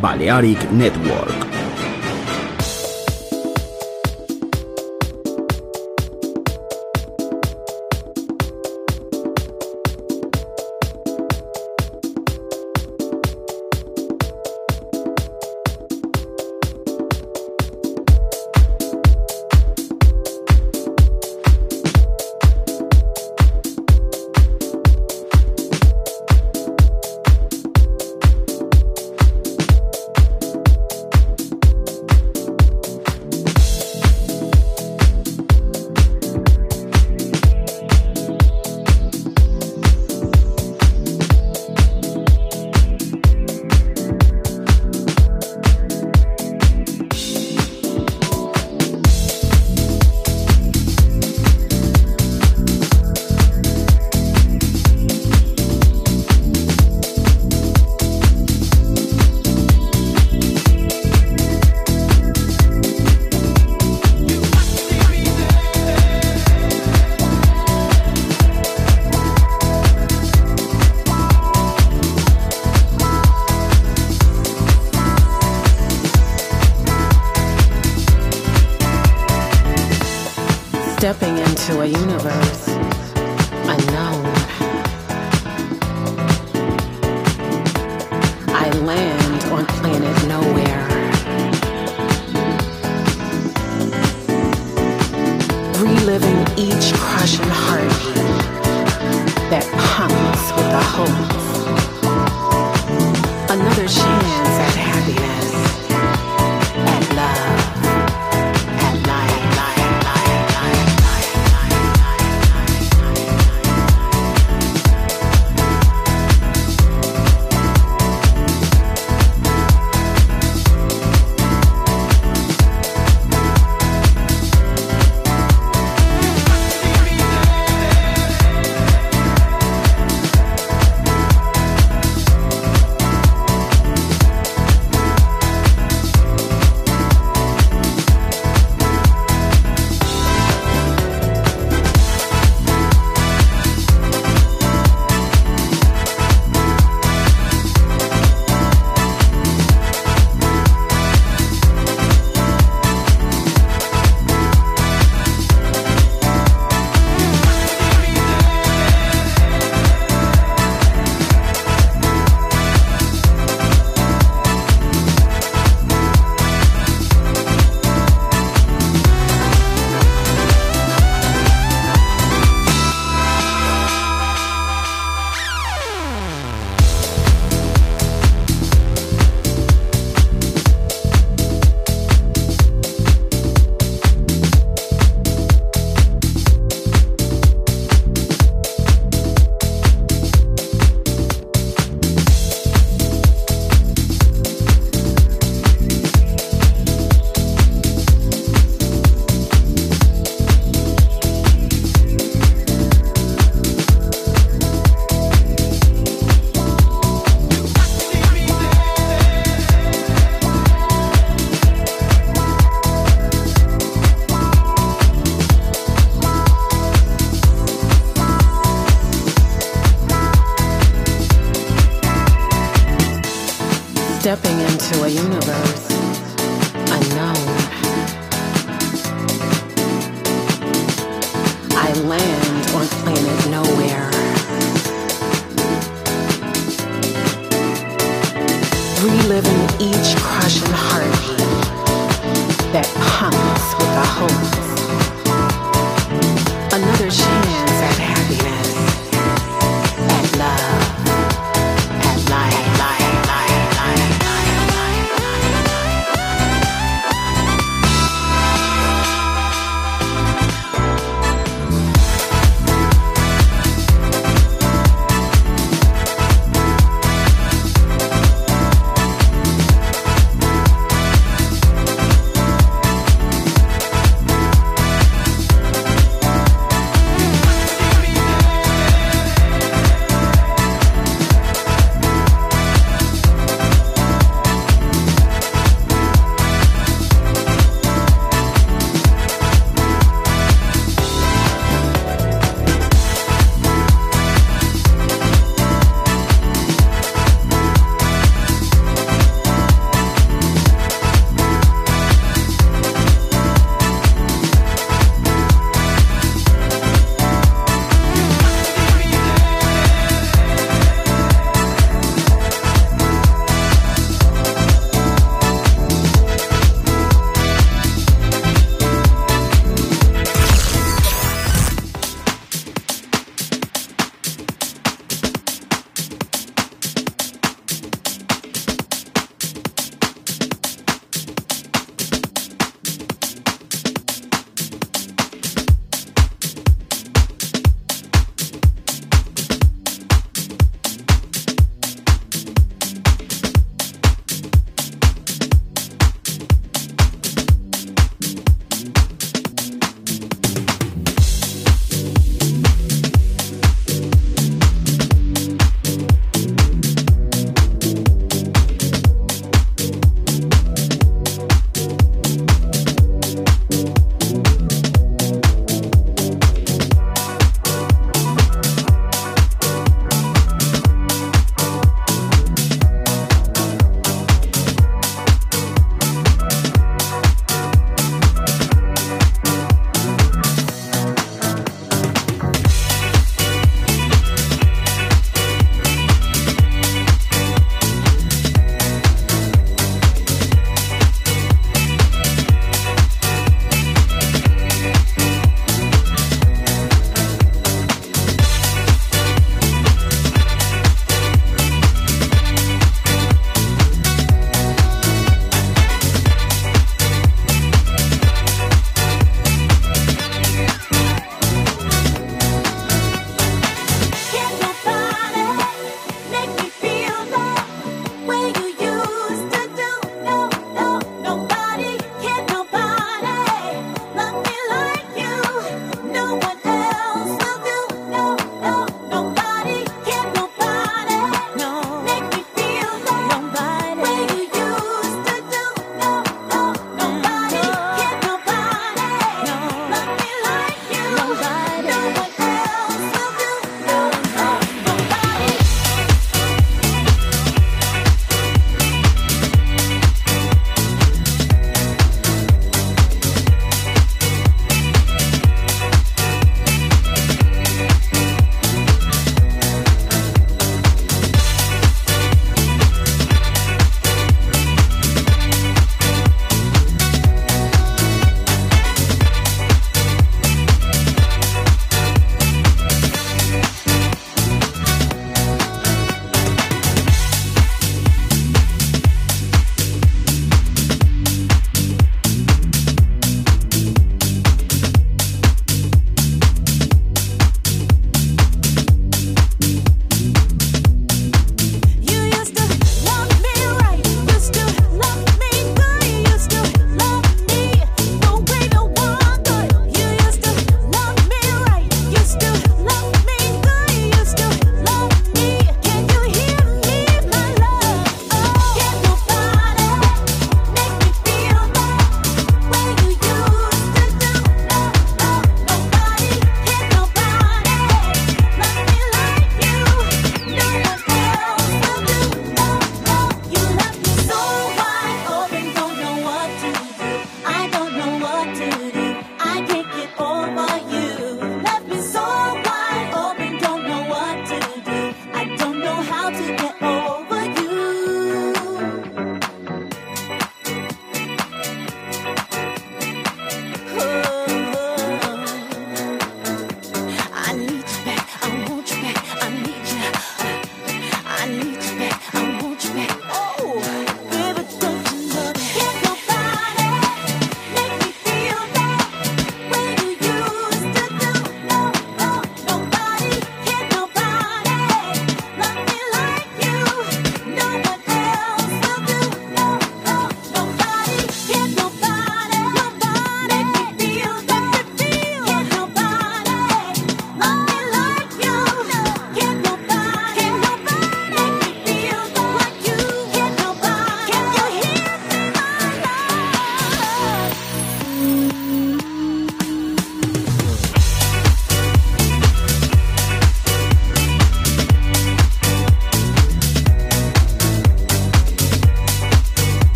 Balearic Network. To a universe unknown. I land on planet nowhere. Reliving each crushing heart that pumps with the hope.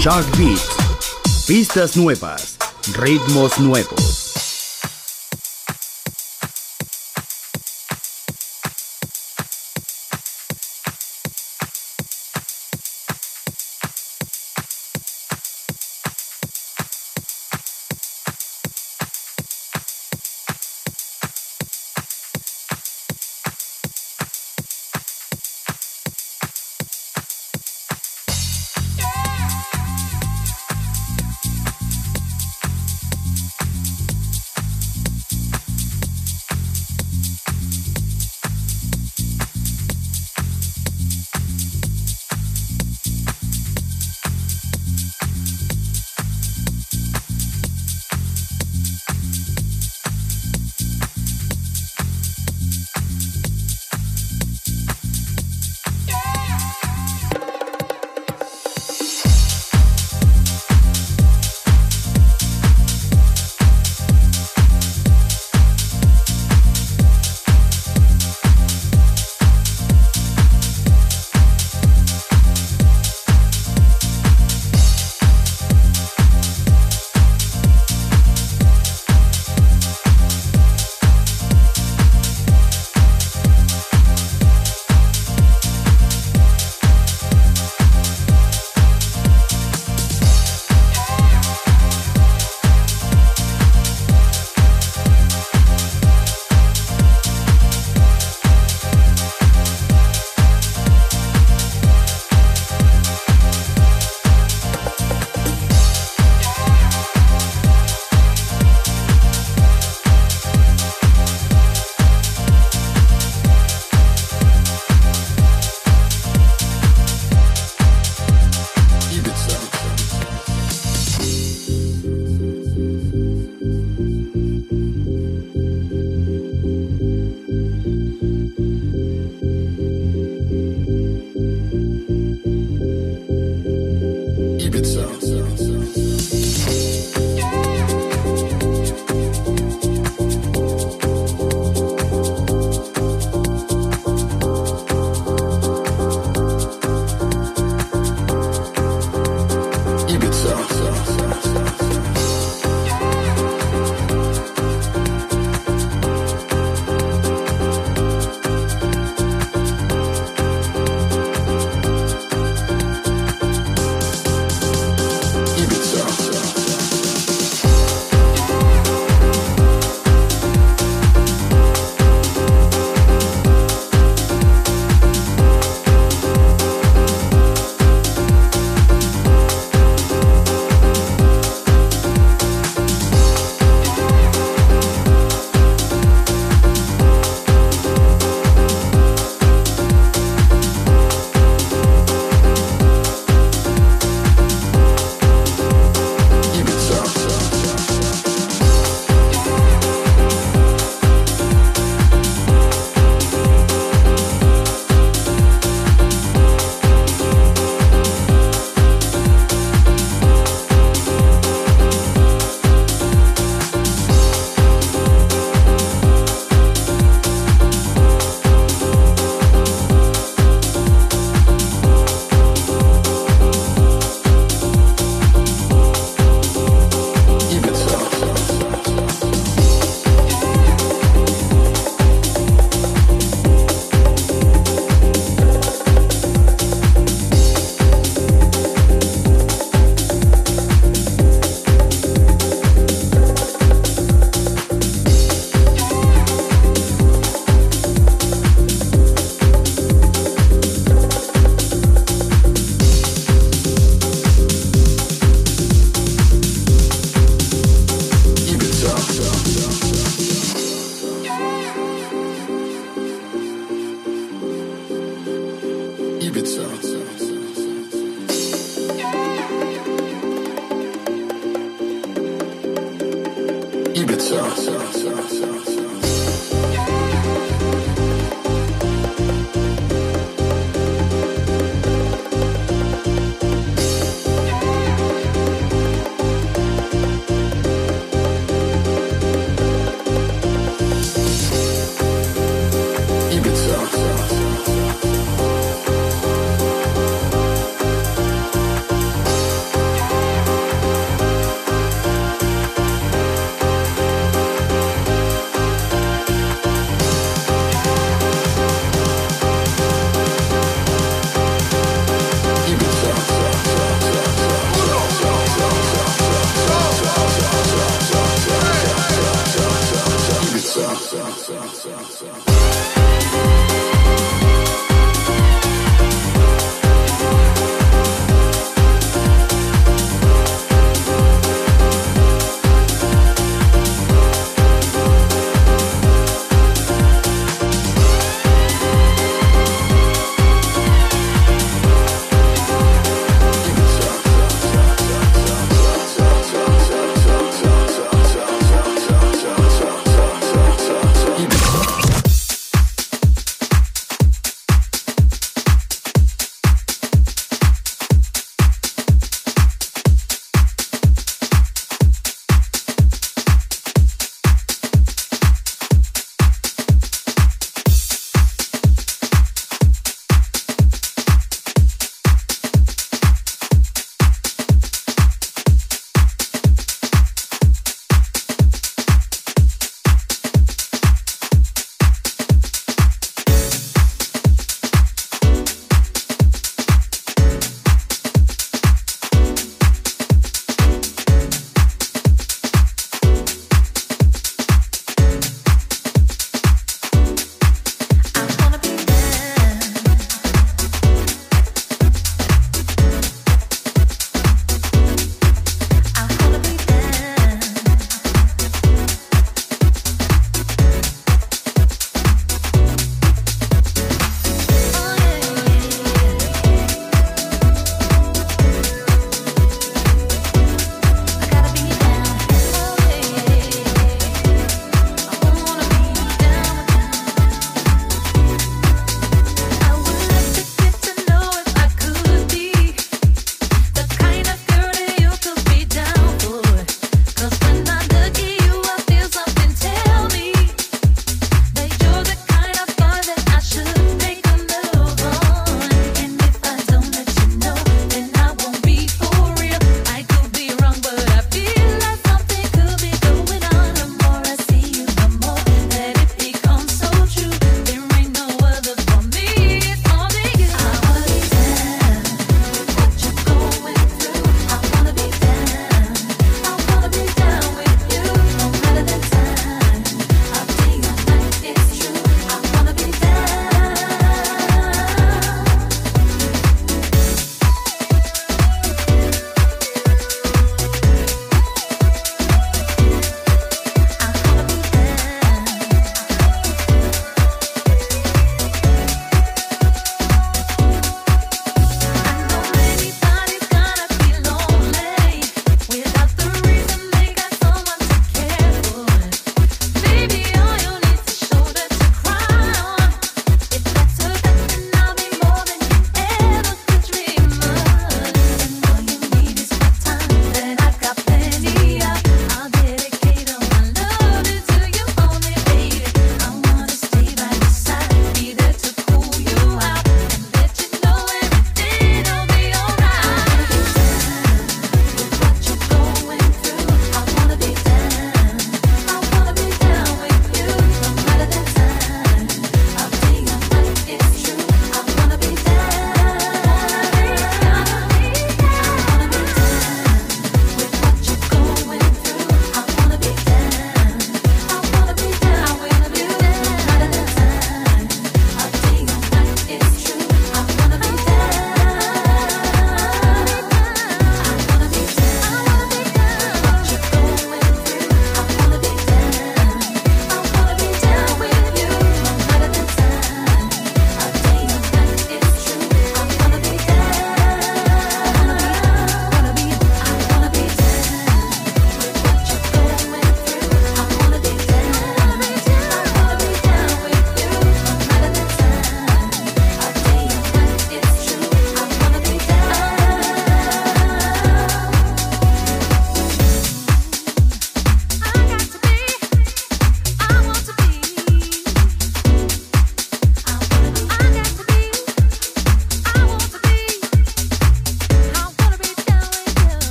Shark Beats. Pistas nuevas, ritmos nuevos.